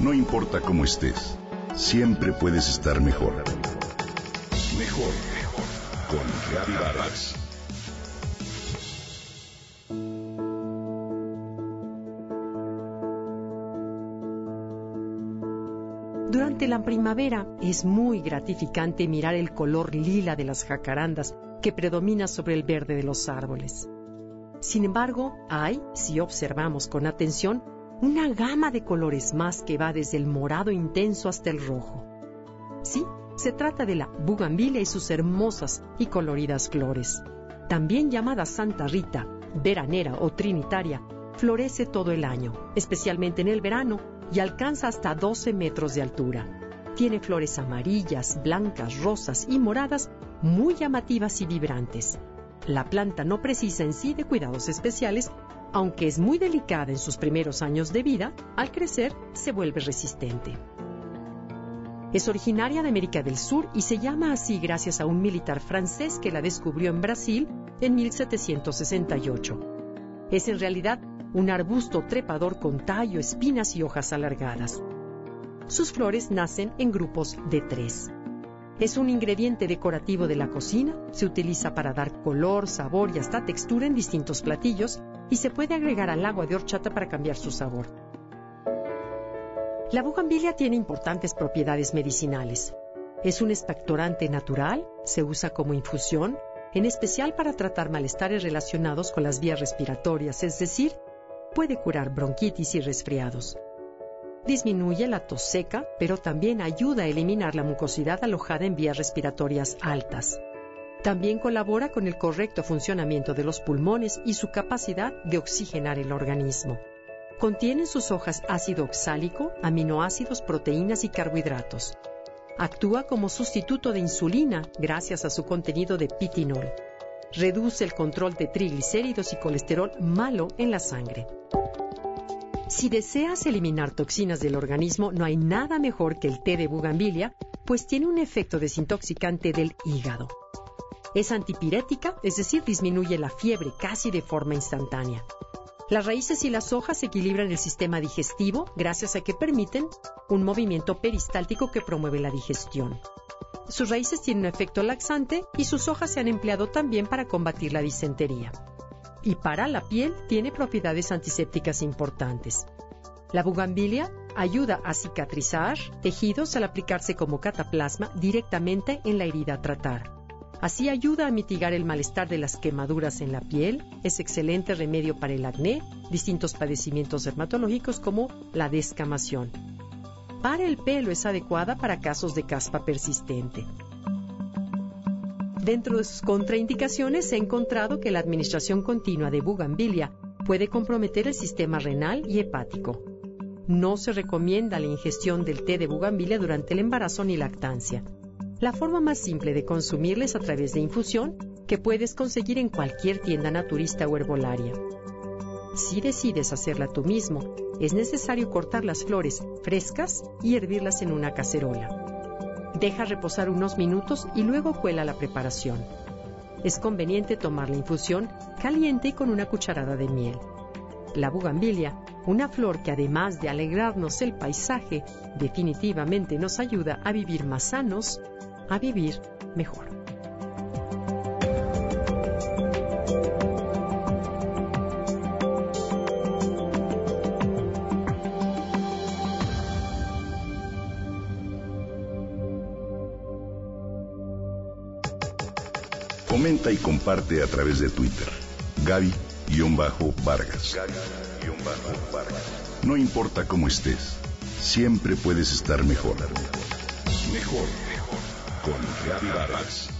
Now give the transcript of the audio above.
No importa cómo estés, siempre puedes estar mejor. Mejor, mejor. Con Vargas. Durante la primavera es muy gratificante mirar el color lila de las jacarandas que predomina sobre el verde de los árboles. Sin embargo, hay, si observamos con atención, una gama de colores más que va desde el morado intenso hasta el rojo. Sí, se trata de la bugambilia y sus hermosas y coloridas flores. También llamada Santa Rita, veranera o trinitaria, florece todo el año, especialmente en el verano, y alcanza hasta 12 metros de altura. Tiene flores amarillas, blancas, rosas y moradas muy llamativas y vibrantes. La planta no precisa en sí de cuidados especiales, aunque es muy delicada en sus primeros años de vida, al crecer se vuelve resistente. Es originaria de América del Sur y se llama así gracias a un militar francés que la descubrió en Brasil en 1768. Es en realidad un arbusto trepador con tallo, espinas y hojas alargadas. Sus flores nacen en grupos de tres. Es un ingrediente decorativo de la cocina, se utiliza para dar color, sabor y hasta textura en distintos platillos y se puede agregar al agua de horchata para cambiar su sabor. La bugambilia tiene importantes propiedades medicinales. Es un expectorante natural, se usa como infusión, en especial para tratar malestares relacionados con las vías respiratorias, es decir, puede curar bronquitis y resfriados. Disminuye la tos seca, pero también ayuda a eliminar la mucosidad alojada en vías respiratorias altas. También colabora con el correcto funcionamiento de los pulmones y su capacidad de oxigenar el organismo. Contiene en sus hojas ácido oxálico, aminoácidos, proteínas y carbohidratos. Actúa como sustituto de insulina gracias a su contenido de pitinol. Reduce el control de triglicéridos y colesterol malo en la sangre. Si deseas eliminar toxinas del organismo, no hay nada mejor que el té de bugambilia, pues tiene un efecto desintoxicante del hígado. Es antipirética, es decir, disminuye la fiebre casi de forma instantánea. Las raíces y las hojas equilibran el sistema digestivo gracias a que permiten un movimiento peristáltico que promueve la digestión. Sus raíces tienen un efecto laxante y sus hojas se han empleado también para combatir la disentería y para la piel tiene propiedades antisépticas importantes. La bugambilia ayuda a cicatrizar tejidos al aplicarse como cataplasma directamente en la herida a tratar. Así ayuda a mitigar el malestar de las quemaduras en la piel, es excelente remedio para el acné, distintos padecimientos dermatológicos como la descamación. Para el pelo es adecuada para casos de caspa persistente. Dentro de sus contraindicaciones ha encontrado que la administración continua de bugambilia puede comprometer el sistema renal y hepático. No se recomienda la ingestión del té de bugambilia durante el embarazo ni lactancia. La forma más simple de consumirla es a través de infusión que puedes conseguir en cualquier tienda naturista o herbolaria. Si decides hacerla tú mismo, es necesario cortar las flores frescas y hervirlas en una cacerola. Deja reposar unos minutos y luego cuela la preparación. Es conveniente tomar la infusión caliente y con una cucharada de miel. La bugambilia, una flor que además de alegrarnos el paisaje, definitivamente nos ayuda a vivir más sanos, a vivir mejor. Comenta y comparte a través de Twitter. Gaby-Vargas. No importa cómo estés, siempre puedes estar mejor. Mejor, mejor. Con Gaby Vargas.